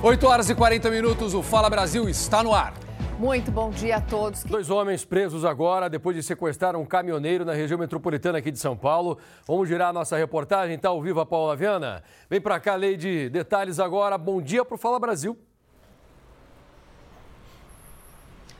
8 horas e 40 minutos, o Fala Brasil está no ar. Muito bom dia a todos. Dois homens presos agora depois de sequestrar um caminhoneiro na região metropolitana aqui de São Paulo. Vamos girar a nossa reportagem, está ao vivo a Paula Viana. Vem para cá, Leide, detalhes agora. Bom dia para o Fala Brasil.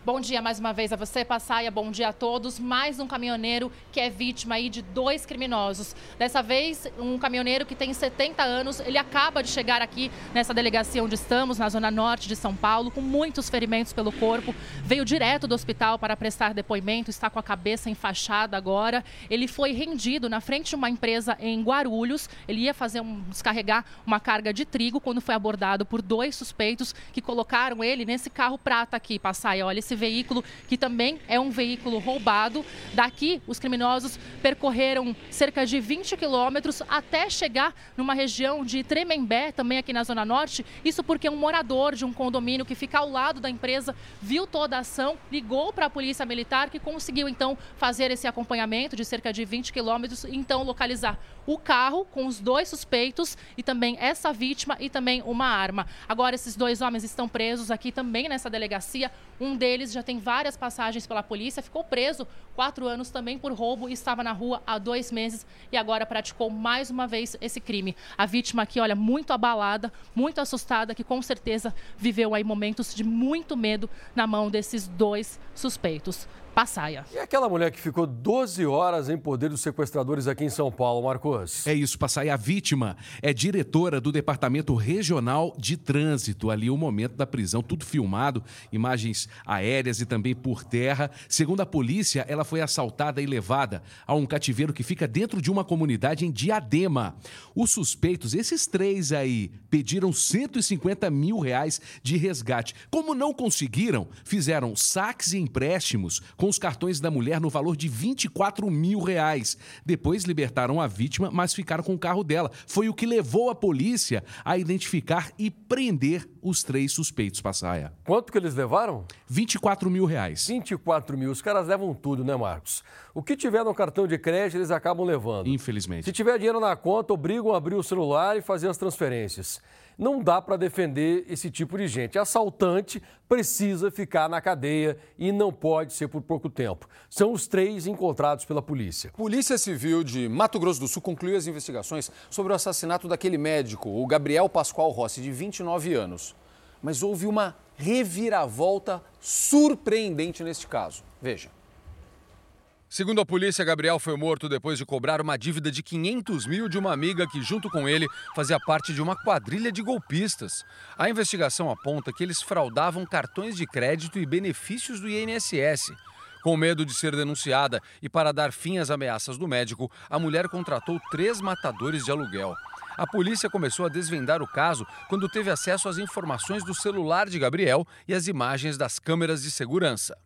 Bom dia mais uma vez a você, Passaia. Bom dia a todos. Mais um caminhoneiro que é vítima aí de dois criminosos. Dessa vez, um caminhoneiro que tem 70 anos. Ele acaba de chegar aqui nessa delegacia onde estamos, na zona norte de São Paulo, com muitos ferimentos pelo corpo. Veio direto do hospital para prestar depoimento, está com a cabeça enfaixada agora. Ele foi rendido na frente de uma empresa em Guarulhos. Ele ia fazer um, descarregar uma carga de trigo quando foi abordado por dois suspeitos que colocaram ele nesse carro prata aqui, Passaia. Olha, esse veículo, que também é um veículo roubado. Daqui, os criminosos percorreram cerca de 20 quilômetros até chegar numa região de Tremembé, também aqui na Zona Norte. Isso porque um morador de um condomínio que fica ao lado da empresa viu toda a ação, ligou para a Polícia Militar, que conseguiu então fazer esse acompanhamento de cerca de 20 quilômetros e então localizar o carro com os dois suspeitos e também essa vítima e também uma arma. Agora, esses dois homens estão presos aqui também nessa delegacia. Um deles já tem várias passagens pela polícia, ficou preso quatro anos também por roubo estava na rua há dois meses e agora praticou mais uma vez esse crime. A vítima aqui, olha, muito abalada, muito assustada, que com certeza viveu aí momentos de muito medo na mão desses dois suspeitos. Passaia. E aquela mulher que ficou 12 horas em poder dos sequestradores aqui em São Paulo, Marcos? É isso, Passaia. A vítima é diretora do Departamento Regional de Trânsito. Ali o momento da prisão, tudo filmado, imagens aéreas e também por terra. Segundo a polícia, ela foi assaltada e levada a um cativeiro que fica dentro de uma comunidade em Diadema. Os suspeitos, esses três aí, pediram 150 mil reais de resgate. Como não conseguiram, fizeram saques e empréstimos com com os cartões da mulher no valor de 24 mil reais. Depois libertaram a vítima, mas ficaram com o carro dela. Foi o que levou a polícia a identificar e prender os três suspeitos, Passaia. Quanto que eles levaram? 24 mil reais. 24 mil. Os caras levam tudo, né, Marcos? O que tiver no cartão de crédito, eles acabam levando. Infelizmente. Se tiver dinheiro na conta, obrigam a abrir o celular e fazer as transferências. Não dá para defender esse tipo de gente. Assaltante precisa ficar na cadeia e não pode ser por pouco tempo. São os três encontrados pela polícia. Polícia Civil de Mato Grosso do Sul concluiu as investigações sobre o assassinato daquele médico, o Gabriel Pascoal Rossi, de 29 anos. Mas houve uma reviravolta surpreendente neste caso. Veja. Segundo a polícia, Gabriel foi morto depois de cobrar uma dívida de 500 mil de uma amiga que, junto com ele, fazia parte de uma quadrilha de golpistas. A investigação aponta que eles fraudavam cartões de crédito e benefícios do INSS. Com medo de ser denunciada e para dar fim às ameaças do médico, a mulher contratou três matadores de aluguel. A polícia começou a desvendar o caso quando teve acesso às informações do celular de Gabriel e às imagens das câmeras de segurança.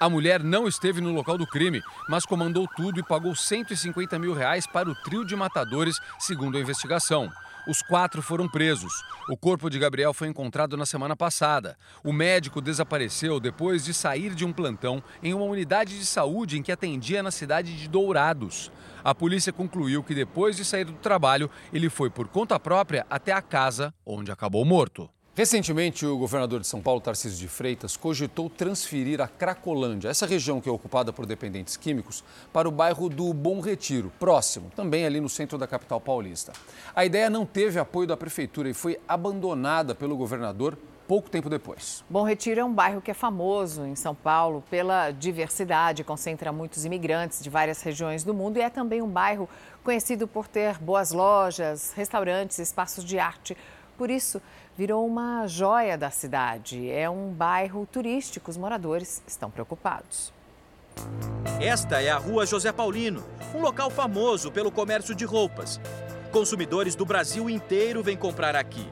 A mulher não esteve no local do crime, mas comandou tudo e pagou 150 mil reais para o trio de matadores, segundo a investigação. Os quatro foram presos. O corpo de Gabriel foi encontrado na semana passada. O médico desapareceu depois de sair de um plantão em uma unidade de saúde em que atendia na cidade de Dourados. A polícia concluiu que depois de sair do trabalho, ele foi por conta própria até a casa, onde acabou morto. Recentemente, o governador de São Paulo, Tarcísio de Freitas, cogitou transferir a Cracolândia, essa região que é ocupada por dependentes químicos, para o bairro do Bom Retiro, próximo, também ali no centro da capital paulista. A ideia não teve apoio da prefeitura e foi abandonada pelo governador pouco tempo depois. Bom Retiro é um bairro que é famoso em São Paulo pela diversidade, concentra muitos imigrantes de várias regiões do mundo e é também um bairro conhecido por ter boas lojas, restaurantes, espaços de arte. Por isso, virou uma joia da cidade. É um bairro turístico, os moradores estão preocupados. Esta é a Rua José Paulino, um local famoso pelo comércio de roupas. Consumidores do Brasil inteiro vêm comprar aqui.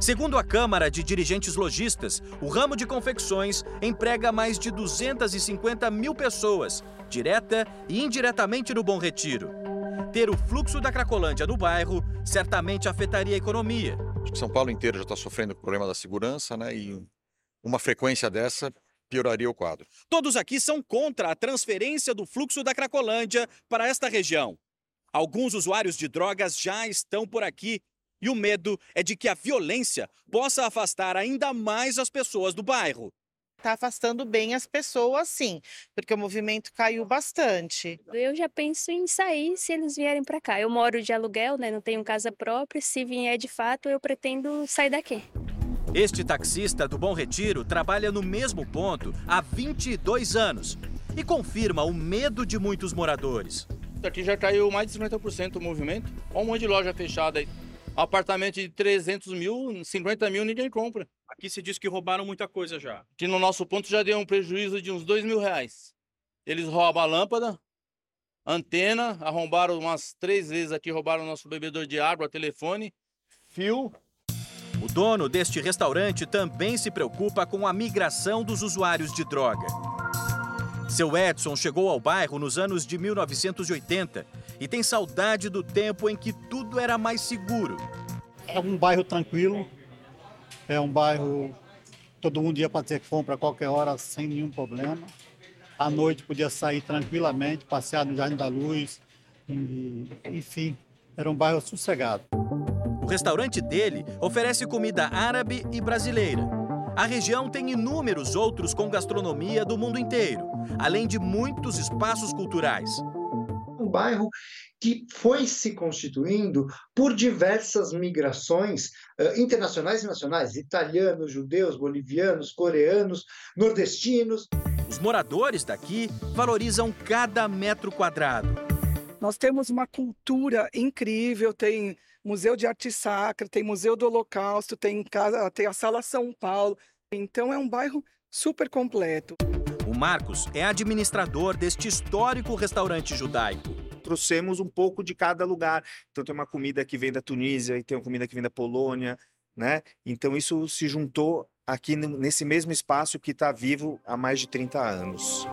Segundo a Câmara de Dirigentes Lojistas, o ramo de confecções emprega mais de 250 mil pessoas, direta e indiretamente no Bom Retiro. Ter o fluxo da Cracolândia no bairro certamente afetaria a economia, Acho que São Paulo inteiro já está sofrendo com o problema da segurança, né? E uma frequência dessa pioraria o quadro. Todos aqui são contra a transferência do fluxo da Cracolândia para esta região. Alguns usuários de drogas já estão por aqui. E o medo é de que a violência possa afastar ainda mais as pessoas do bairro. Está afastando bem as pessoas, sim, porque o movimento caiu bastante. Eu já penso em sair se eles vierem para cá. Eu moro de aluguel, né? não tenho casa própria. Se vier de fato, eu pretendo sair daqui. Este taxista do Bom Retiro trabalha no mesmo ponto há 22 anos e confirma o medo de muitos moradores. Aqui já caiu mais de 50% o movimento. Olha um monte de loja fechada aí. Apartamento de 300 mil, 50 mil, ninguém compra. Aqui se diz que roubaram muita coisa já. Que no nosso ponto já deu um prejuízo de uns 2 mil reais. Eles roubam a lâmpada, antena, arrombaram umas três vezes aqui, roubaram o nosso bebedor de água, telefone, fio. O dono deste restaurante também se preocupa com a migração dos usuários de droga. Seu Edson chegou ao bairro nos anos de 1980 e tem saudade do tempo em que tudo era mais seguro. É um bairro tranquilo, é um bairro todo mundo ia fazer compra a qualquer hora sem nenhum problema. À noite podia sair tranquilamente, passear no Jardim da Luz, e, enfim, era um bairro sossegado. O restaurante dele oferece comida árabe e brasileira. A região tem inúmeros outros com gastronomia do mundo inteiro, além de muitos espaços culturais. Um bairro que foi se constituindo por diversas migrações uh, internacionais e nacionais, italianos, judeus, bolivianos, coreanos, nordestinos. Os moradores daqui valorizam cada metro quadrado. Nós temos uma cultura incrível, tem Museu de Arte Sacra, tem Museu do Holocausto, tem, casa, tem a Sala São Paulo. Então é um bairro super completo. Marcos é administrador deste histórico restaurante judaico. Trouxemos um pouco de cada lugar. Então tem uma comida que vem da Tunísia e tem uma comida que vem da Polônia, né? Então isso se juntou aqui nesse mesmo espaço que está vivo há mais de 30 anos.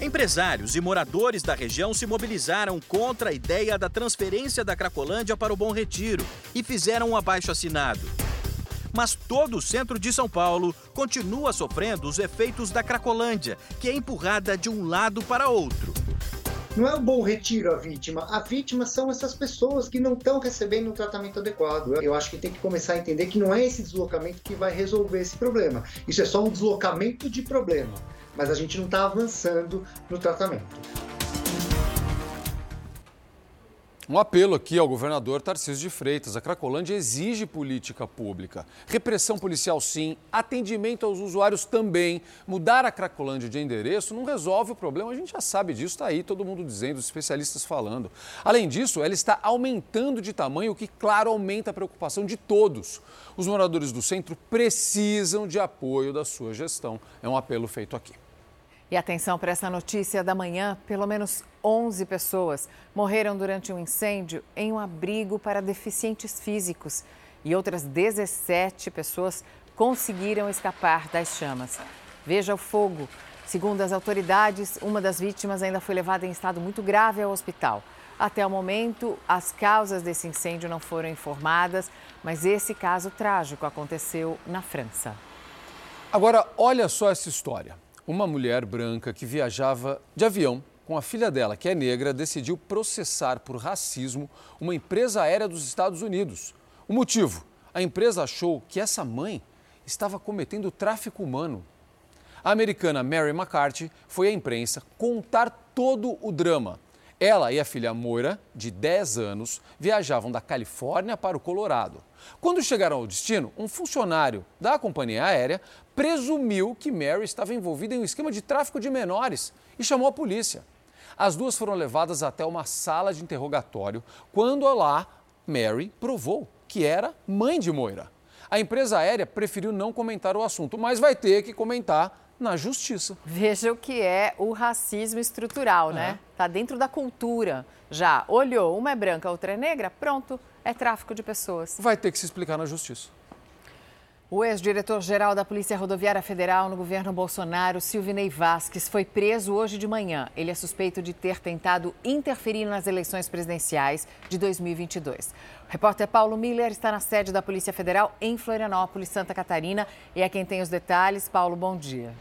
Empresários e moradores da região se mobilizaram contra a ideia da transferência da Cracolândia para o Bom Retiro e fizeram um abaixo-assinado. Mas todo o centro de São Paulo continua sofrendo os efeitos da Cracolândia, que é empurrada de um lado para outro. Não é o bom retiro a vítima. A vítima são essas pessoas que não estão recebendo um tratamento adequado. Eu acho que tem que começar a entender que não é esse deslocamento que vai resolver esse problema. Isso é só um deslocamento de problema mas a gente não está avançando no tratamento. Um apelo aqui ao governador Tarcísio de Freitas. A Cracolândia exige política pública. Repressão policial, sim. Atendimento aos usuários também. Mudar a Cracolândia de endereço não resolve o problema. A gente já sabe disso, está aí todo mundo dizendo, os especialistas falando. Além disso, ela está aumentando de tamanho, o que, claro, aumenta a preocupação de todos. Os moradores do centro precisam de apoio da sua gestão. É um apelo feito aqui. E atenção para essa notícia da manhã: pelo menos 11 pessoas morreram durante um incêndio em um abrigo para deficientes físicos e outras 17 pessoas conseguiram escapar das chamas. Veja o fogo. Segundo as autoridades, uma das vítimas ainda foi levada em estado muito grave ao hospital. Até o momento, as causas desse incêndio não foram informadas, mas esse caso trágico aconteceu na França. Agora, olha só essa história. Uma mulher branca que viajava de avião com a filha dela, que é negra, decidiu processar por racismo uma empresa aérea dos Estados Unidos. O motivo? A empresa achou que essa mãe estava cometendo tráfico humano. A americana Mary McCarthy foi à imprensa contar todo o drama. Ela e a filha Moira, de 10 anos, viajavam da Califórnia para o Colorado. Quando chegaram ao destino, um funcionário da companhia aérea presumiu que Mary estava envolvida em um esquema de tráfico de menores e chamou a polícia. As duas foram levadas até uma sala de interrogatório, quando lá Mary provou que era mãe de Moira. A empresa aérea preferiu não comentar o assunto, mas vai ter que comentar na justiça. Veja o que é o racismo estrutural, né? é. né? Está dentro da cultura. Já olhou, uma é branca, outra é negra, pronto, é tráfico de pessoas. Vai ter que se explicar na justiça. O ex-diretor-geral da Polícia Rodoviária Federal no governo Bolsonaro, Silvinei Vasques, foi preso hoje de manhã. Ele é suspeito de ter tentado interferir nas eleições presidenciais de 2022. O repórter Paulo Miller está na sede da Polícia Federal em Florianópolis, Santa Catarina, e é quem tem os detalhes. Paulo, bom dia.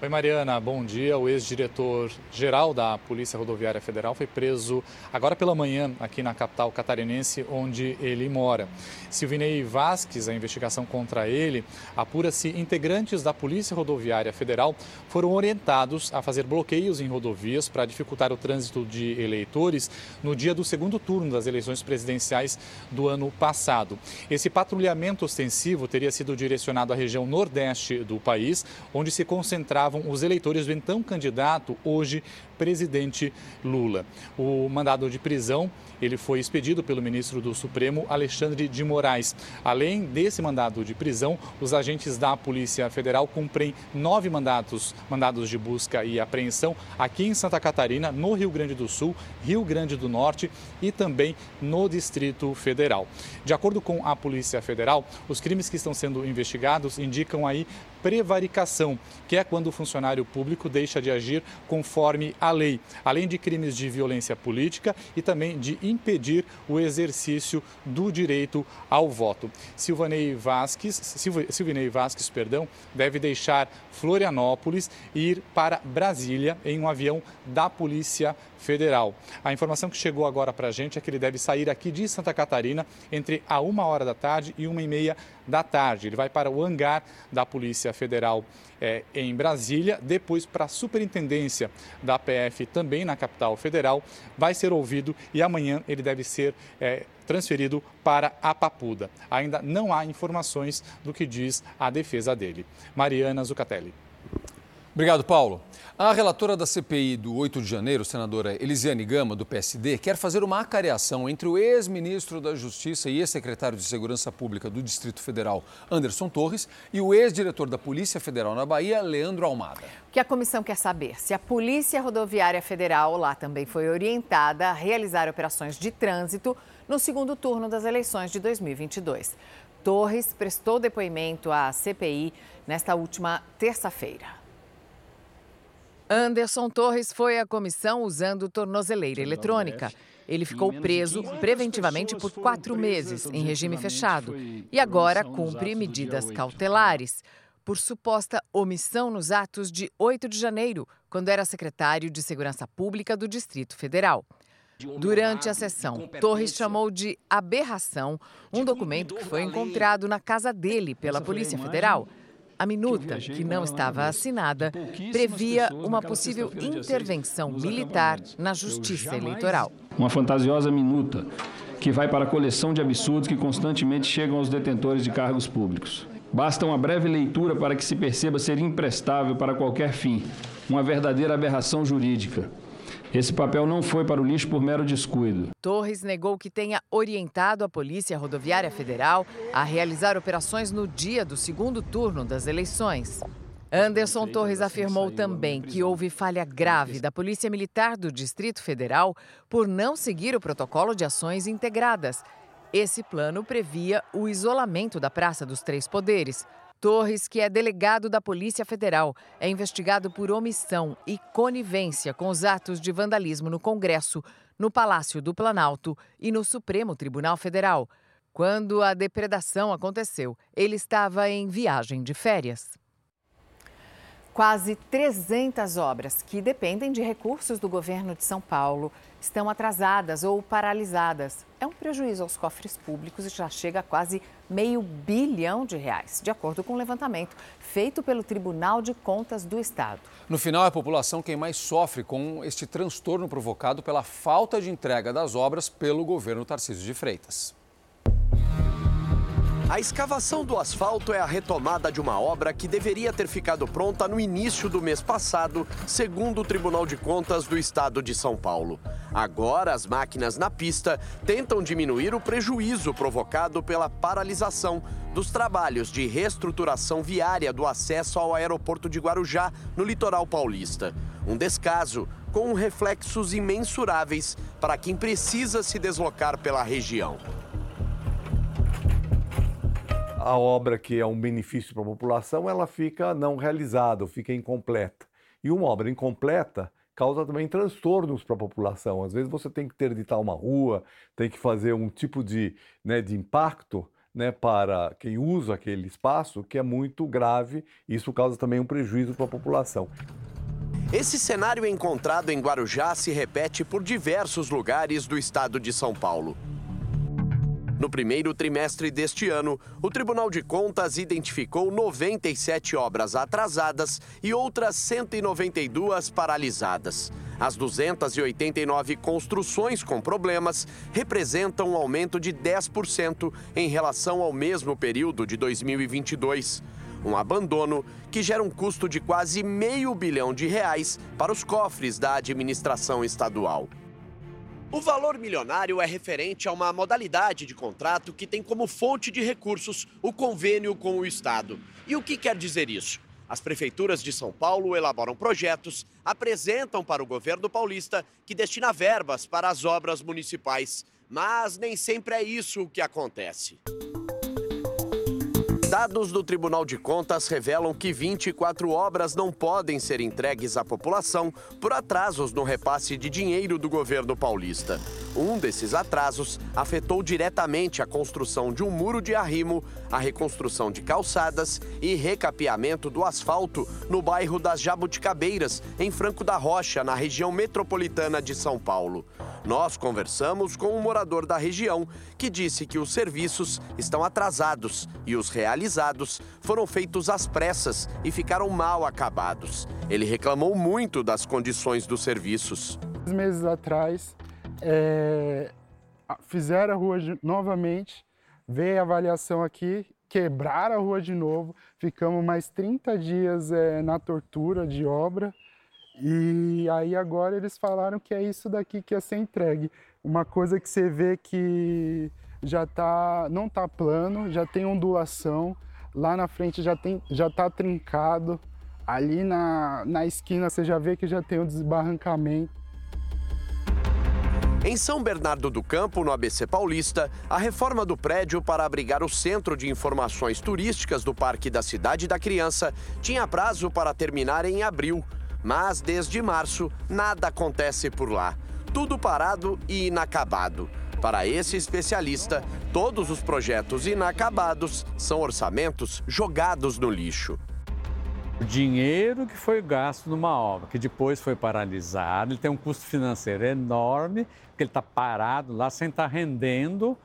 Oi, Mariana, bom dia. O ex-diretor-geral da Polícia Rodoviária Federal foi preso agora pela manhã aqui na capital catarinense, onde ele mora. Silvinei Vasques, a investigação contra ele, apura-se integrantes da Polícia Rodoviária Federal foram orientados a fazer bloqueios em rodovias para dificultar o trânsito de eleitores no dia do segundo turno das eleições presidenciais do ano passado. Esse patrulhamento ostensivo teria sido direcionado à região nordeste do país, onde se concentrava os eleitores do então candidato, hoje presidente Lula. O mandado de prisão ele foi expedido pelo ministro do Supremo, Alexandre de Moraes. Além desse mandado de prisão, os agentes da Polícia Federal cumprem nove mandatos, mandados de busca e apreensão aqui em Santa Catarina, no Rio Grande do Sul, Rio Grande do Norte e também no Distrito Federal. De acordo com a Polícia Federal, os crimes que estão sendo investigados indicam aí prevaricação, que é quando o funcionário público deixa de agir conforme a lei, além de crimes de violência política e também de impedir o exercício do direito ao voto. Silvanei Vasques, Silvinei Vasques, perdão, deve deixar Florianópolis e ir para Brasília em um avião da Polícia Federal. A informação que chegou agora para a gente é que ele deve sair aqui de Santa Catarina entre a uma hora da tarde e uma e meia da tarde. Ele vai para o hangar da Polícia Federal é, em Brasília, depois para a superintendência da PF também na capital federal, vai ser ouvido e amanhã ele deve ser é, transferido para a Papuda. Ainda não há informações do que diz a defesa dele. Mariana Zucatelli. Obrigado, Paulo. A relatora da CPI do 8 de janeiro, senadora Elisiane Gama, do PSD, quer fazer uma acareação entre o ex-ministro da Justiça e ex-secretário de Segurança Pública do Distrito Federal, Anderson Torres, e o ex-diretor da Polícia Federal na Bahia, Leandro Almada. O que a comissão quer saber? Se a Polícia Rodoviária Federal lá também foi orientada a realizar operações de trânsito no segundo turno das eleições de 2022. Torres prestou depoimento à CPI nesta última terça-feira. Anderson Torres foi à comissão usando tornozeleira eletrônica. Ele ficou preso preventivamente por quatro meses em regime fechado. e agora cumpre medidas cautelares. Por suposta omissão nos atos de 8 de janeiro, quando era secretário de Segurança Pública do Distrito Federal. Durante a sessão, Torres chamou de aberração um documento que foi encontrado na casa dele pela Polícia Federal a minuta, que não estava assinada, previa uma possível intervenção militar na justiça eleitoral. Uma fantasiosa minuta que vai para a coleção de absurdos que constantemente chegam aos detentores de cargos públicos. Basta uma breve leitura para que se perceba ser imprestável para qualquer fim, uma verdadeira aberração jurídica. Esse papel não foi para o lixo por mero descuido. Torres negou que tenha orientado a Polícia Rodoviária Federal a realizar operações no dia do segundo turno das eleições. Anderson Torres afirmou também que houve falha grave da Polícia Militar do Distrito Federal por não seguir o protocolo de ações integradas. Esse plano previa o isolamento da Praça dos Três Poderes, Torres, que é delegado da Polícia Federal, é investigado por omissão e conivência com os atos de vandalismo no Congresso, no Palácio do Planalto e no Supremo Tribunal Federal. Quando a depredação aconteceu, ele estava em viagem de férias. Quase 300 obras que dependem de recursos do governo de São Paulo estão atrasadas ou paralisadas. É um prejuízo aos cofres públicos e já chega a quase meio bilhão de reais, de acordo com o um levantamento feito pelo Tribunal de Contas do Estado. No final, é a população quem mais sofre com este transtorno provocado pela falta de entrega das obras pelo governo Tarcísio de Freitas. A escavação do asfalto é a retomada de uma obra que deveria ter ficado pronta no início do mês passado, segundo o Tribunal de Contas do Estado de São Paulo. Agora, as máquinas na pista tentam diminuir o prejuízo provocado pela paralisação dos trabalhos de reestruturação viária do acesso ao aeroporto de Guarujá, no litoral paulista. Um descaso com reflexos imensuráveis para quem precisa se deslocar pela região a obra que é um benefício para a população, ela fica não realizada, fica incompleta. E uma obra incompleta causa também transtornos para a população. Às vezes você tem que interditar uma rua, tem que fazer um tipo de, né, de impacto né, para quem usa aquele espaço, que é muito grave. Isso causa também um prejuízo para a população. Esse cenário encontrado em Guarujá se repete por diversos lugares do estado de São Paulo. No primeiro trimestre deste ano, o Tribunal de Contas identificou 97 obras atrasadas e outras 192 paralisadas. As 289 construções com problemas representam um aumento de 10% em relação ao mesmo período de 2022. Um abandono que gera um custo de quase meio bilhão de reais para os cofres da administração estadual. O valor milionário é referente a uma modalidade de contrato que tem como fonte de recursos o convênio com o Estado. E o que quer dizer isso? As prefeituras de São Paulo elaboram projetos, apresentam para o governo paulista, que destina verbas para as obras municipais. Mas nem sempre é isso o que acontece. Dados do Tribunal de Contas revelam que 24 obras não podem ser entregues à população por atrasos no repasse de dinheiro do governo paulista. Um desses atrasos afetou diretamente a construção de um muro de arrimo, a reconstrução de calçadas e recapeamento do asfalto no bairro das Jabuticabeiras, em Franco da Rocha, na região metropolitana de São Paulo. Nós conversamos com um morador da região que disse que os serviços estão atrasados e os realizados foram feitos às pressas e ficaram mal acabados. Ele reclamou muito das condições dos serviços. Meses atrás, é, fizeram a rua de, novamente, veio a avaliação aqui, quebraram a rua de novo, ficamos mais 30 dias é, na tortura de obra. E aí agora eles falaram que é isso daqui que ia ser entregue. Uma coisa que você vê que já tá, não tá plano, já tem ondulação, lá na frente já tem, já tá trincado. Ali na, na esquina você já vê que já tem um desbarrancamento. Em São Bernardo do Campo, no ABC Paulista, a reforma do prédio para abrigar o Centro de Informações Turísticas do Parque da Cidade da Criança tinha prazo para terminar em abril. Mas desde março, nada acontece por lá. Tudo parado e inacabado. Para esse especialista, todos os projetos inacabados são orçamentos jogados no lixo. O dinheiro que foi gasto numa obra, que depois foi paralisado, ele tem um custo financeiro enorme, porque ele está parado lá sem estar tá rendendo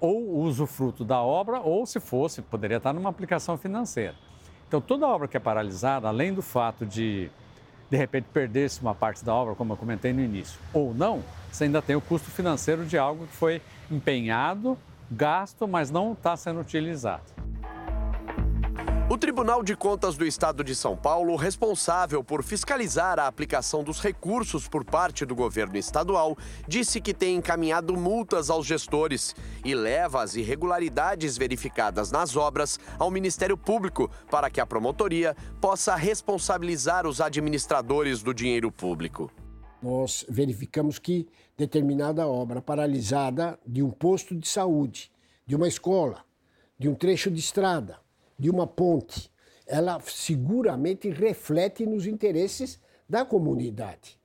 ou usufruto da obra, ou se fosse, poderia estar numa aplicação financeira. Então, toda obra que é paralisada, além do fato de de repente perder-se uma parte da obra, como eu comentei no início, ou não, você ainda tem o custo financeiro de algo que foi empenhado, gasto, mas não está sendo utilizado. O Tribunal de Contas do Estado de São Paulo, responsável por fiscalizar a aplicação dos recursos por parte do governo estadual, disse que tem encaminhado multas aos gestores e leva as irregularidades verificadas nas obras ao Ministério Público para que a promotoria possa responsabilizar os administradores do dinheiro público. Nós verificamos que determinada obra paralisada de um posto de saúde, de uma escola, de um trecho de estrada, de uma ponte, ela seguramente reflete nos interesses da comunidade,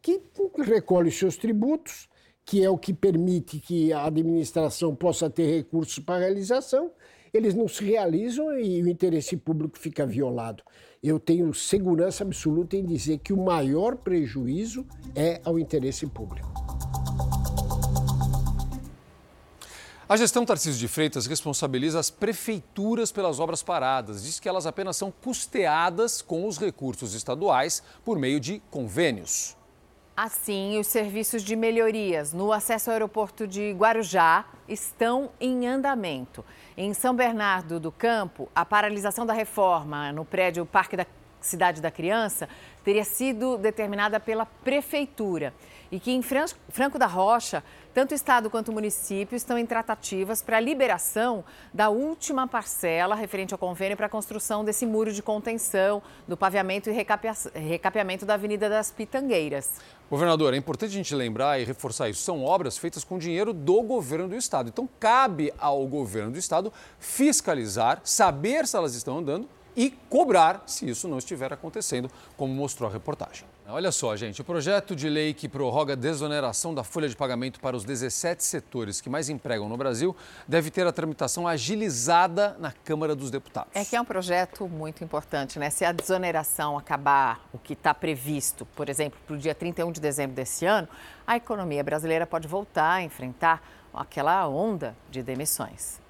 que recolhe seus tributos, que é o que permite que a administração possa ter recursos para realização, eles não se realizam e o interesse público fica violado. Eu tenho segurança absoluta em dizer que o maior prejuízo é ao interesse público. A gestão Tarcísio de Freitas responsabiliza as prefeituras pelas obras paradas. Diz que elas apenas são custeadas com os recursos estaduais por meio de convênios. Assim, os serviços de melhorias no acesso ao aeroporto de Guarujá estão em andamento. Em São Bernardo do Campo, a paralisação da reforma no prédio Parque da Cidade da Criança teria sido determinada pela prefeitura e que em Franco da Rocha, tanto o Estado quanto o município estão em tratativas para a liberação da última parcela referente ao convênio para a construção desse muro de contenção, do paveamento e recapeamento da Avenida das Pitangueiras. Governador, é importante a gente lembrar e reforçar isso. São obras feitas com dinheiro do governo do Estado. Então, cabe ao governo do Estado fiscalizar, saber se elas estão andando e cobrar se isso não estiver acontecendo, como mostrou a reportagem. Olha só, gente, o projeto de lei que prorroga a desoneração da folha de pagamento para os 17 setores que mais empregam no Brasil deve ter a tramitação agilizada na Câmara dos Deputados. É que é um projeto muito importante, né? Se a desoneração acabar o que está previsto, por exemplo, para o dia 31 de dezembro desse ano, a economia brasileira pode voltar a enfrentar aquela onda de demissões.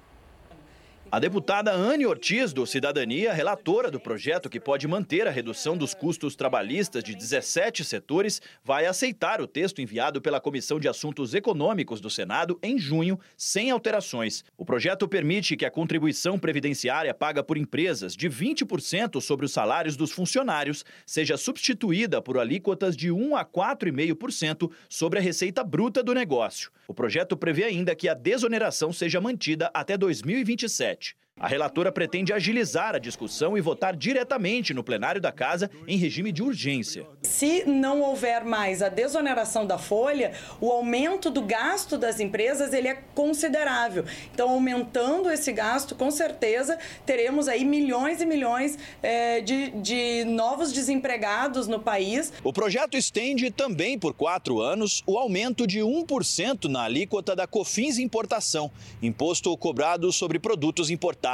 A deputada Anne Ortiz, do Cidadania, relatora do projeto que pode manter a redução dos custos trabalhistas de 17 setores, vai aceitar o texto enviado pela Comissão de Assuntos Econômicos do Senado em junho, sem alterações. O projeto permite que a contribuição previdenciária paga por empresas de 20% sobre os salários dos funcionários seja substituída por alíquotas de 1 a 4,5% sobre a receita bruta do negócio. O projeto prevê ainda que a desoneração seja mantida até 2027. A relatora pretende agilizar a discussão e votar diretamente no plenário da Casa em regime de urgência. Se não houver mais a desoneração da folha, o aumento do gasto das empresas ele é considerável. Então, aumentando esse gasto, com certeza teremos aí milhões e milhões é, de, de novos desempregados no país. O projeto estende também por quatro anos o aumento de 1% na alíquota da COFINS Importação, imposto cobrado sobre produtos importados.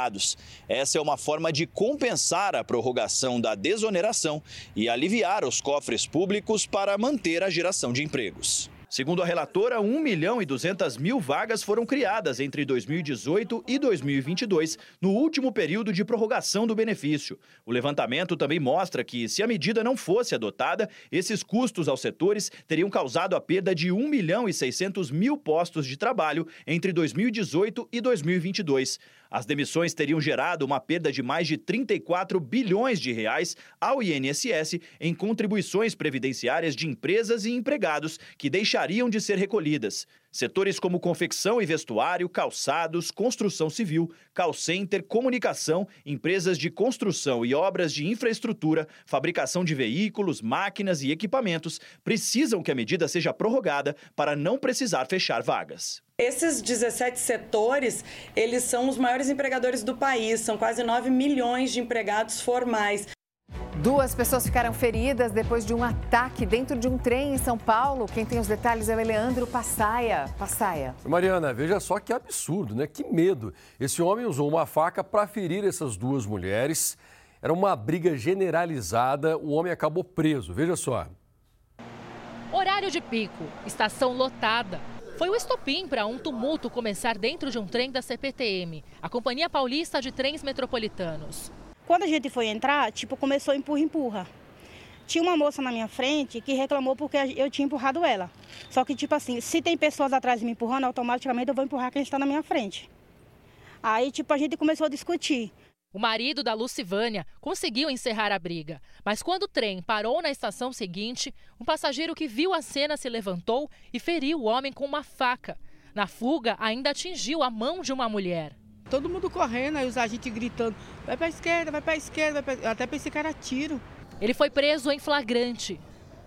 Essa é uma forma de compensar a prorrogação da desoneração e aliviar os cofres públicos para manter a geração de empregos. Segundo a relatora, 1 milhão e 200 mil vagas foram criadas entre 2018 e 2022, no último período de prorrogação do benefício. O levantamento também mostra que, se a medida não fosse adotada, esses custos aos setores teriam causado a perda de 1 milhão e 600 mil postos de trabalho entre 2018 e 2022. As demissões teriam gerado uma perda de mais de 34 bilhões de reais ao INSS em contribuições previdenciárias de empresas e empregados que deixariam de ser recolhidas. Setores como confecção e vestuário, calçados, construção civil, call center, comunicação, empresas de construção e obras de infraestrutura, fabricação de veículos, máquinas e equipamentos precisam que a medida seja prorrogada para não precisar fechar vagas. Esses 17 setores, eles são os maiores empregadores do país, são quase 9 milhões de empregados formais. Duas pessoas ficaram feridas depois de um ataque dentro de um trem em São Paulo. Quem tem os detalhes é o Eleandro Passaia. Passaia. Mariana, veja só que absurdo, né? Que medo. Esse homem usou uma faca para ferir essas duas mulheres. Era uma briga generalizada. O homem acabou preso. Veja só. Horário de pico, estação lotada. Foi o estopim para um tumulto começar dentro de um trem da CPTM, a Companhia Paulista de Trens Metropolitanos. Quando a gente foi entrar, tipo, começou empurra-empurra. Tinha uma moça na minha frente que reclamou porque eu tinha empurrado ela. Só que, tipo assim, se tem pessoas atrás me empurrando, automaticamente eu vou empurrar quem está na minha frente. Aí, tipo, a gente começou a discutir. O marido da Lucivânia conseguiu encerrar a briga, mas quando o trem parou na estação seguinte, um passageiro que viu a cena se levantou e feriu o homem com uma faca. Na fuga, ainda atingiu a mão de uma mulher. Todo mundo correndo, aí os agentes gritando: vai para a esquerda, vai para a esquerda. Pra... Até pensei que era tiro. Ele foi preso em flagrante.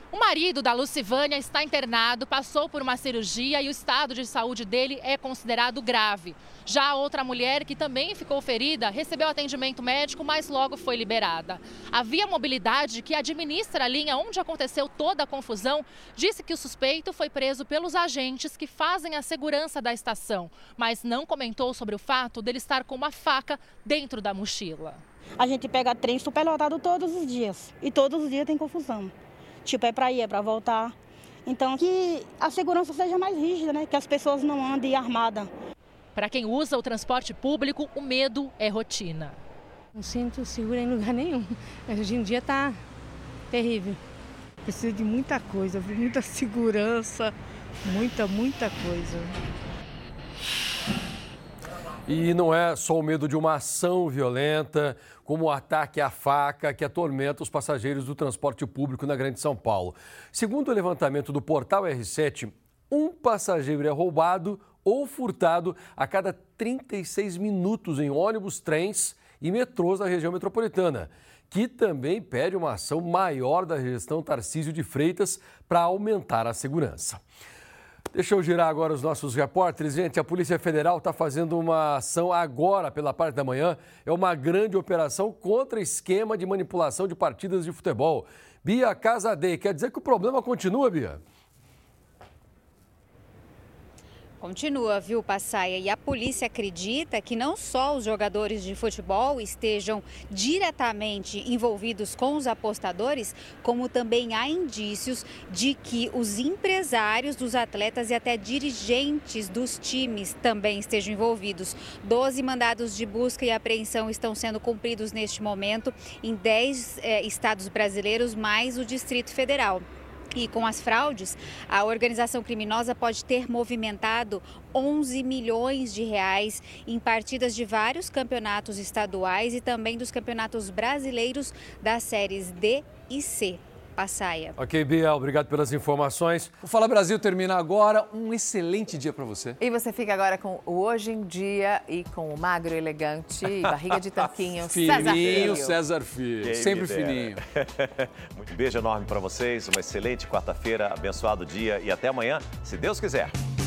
O marido da Lucivânia está internado, passou por uma cirurgia e o estado de saúde dele é considerado grave. Já a outra mulher, que também ficou ferida, recebeu atendimento médico, mas logo foi liberada. A Via Mobilidade, que administra a linha onde aconteceu toda a confusão, disse que o suspeito foi preso pelos agentes que fazem a segurança da estação, mas não comentou sobre o fato dele estar com uma faca dentro da mochila. A gente pega trem superlotado todos os dias e todos os dias tem confusão. Tipo, é para ir, é para voltar. Então, que a segurança seja mais rígida, né? Que as pessoas não andem armadas. Para quem usa o transporte público, o medo é rotina. Não sinto segura em lugar nenhum. Hoje em dia tá terrível. Precisa de muita coisa, muita segurança, muita, muita coisa. E não é só o medo de uma ação violenta, como o ataque à faca que atormenta os passageiros do transporte público na Grande São Paulo. Segundo o levantamento do portal R7, um passageiro é roubado ou furtado a cada 36 minutos em ônibus, trens e metrôs da região metropolitana, que também pede uma ação maior da gestão Tarcísio de Freitas para aumentar a segurança. Deixa eu girar agora os nossos repórteres. Gente, a Polícia Federal está fazendo uma ação agora, pela parte da manhã. É uma grande operação contra esquema de manipulação de partidas de futebol. Bia Casadei. Quer dizer que o problema continua, Bia? Continua, viu, Passaia? E a polícia acredita que não só os jogadores de futebol estejam diretamente envolvidos com os apostadores, como também há indícios de que os empresários dos atletas e até dirigentes dos times também estejam envolvidos. Doze mandados de busca e apreensão estão sendo cumpridos neste momento em dez eh, estados brasileiros, mais o Distrito Federal. E com as fraudes, a organização criminosa pode ter movimentado 11 milhões de reais em partidas de vários campeonatos estaduais e também dos campeonatos brasileiros das séries D e C. Passaia. Ok, Bia, obrigado pelas informações. O Fala Brasil termina agora. Um excelente dia para você. E você fica agora com o Hoje em Dia e com o magro, elegante e barriga de tanquinho, César Filho. César Filho. Quem Sempre fininho. Muito beijo enorme para vocês, uma excelente quarta-feira, abençoado dia e até amanhã, se Deus quiser.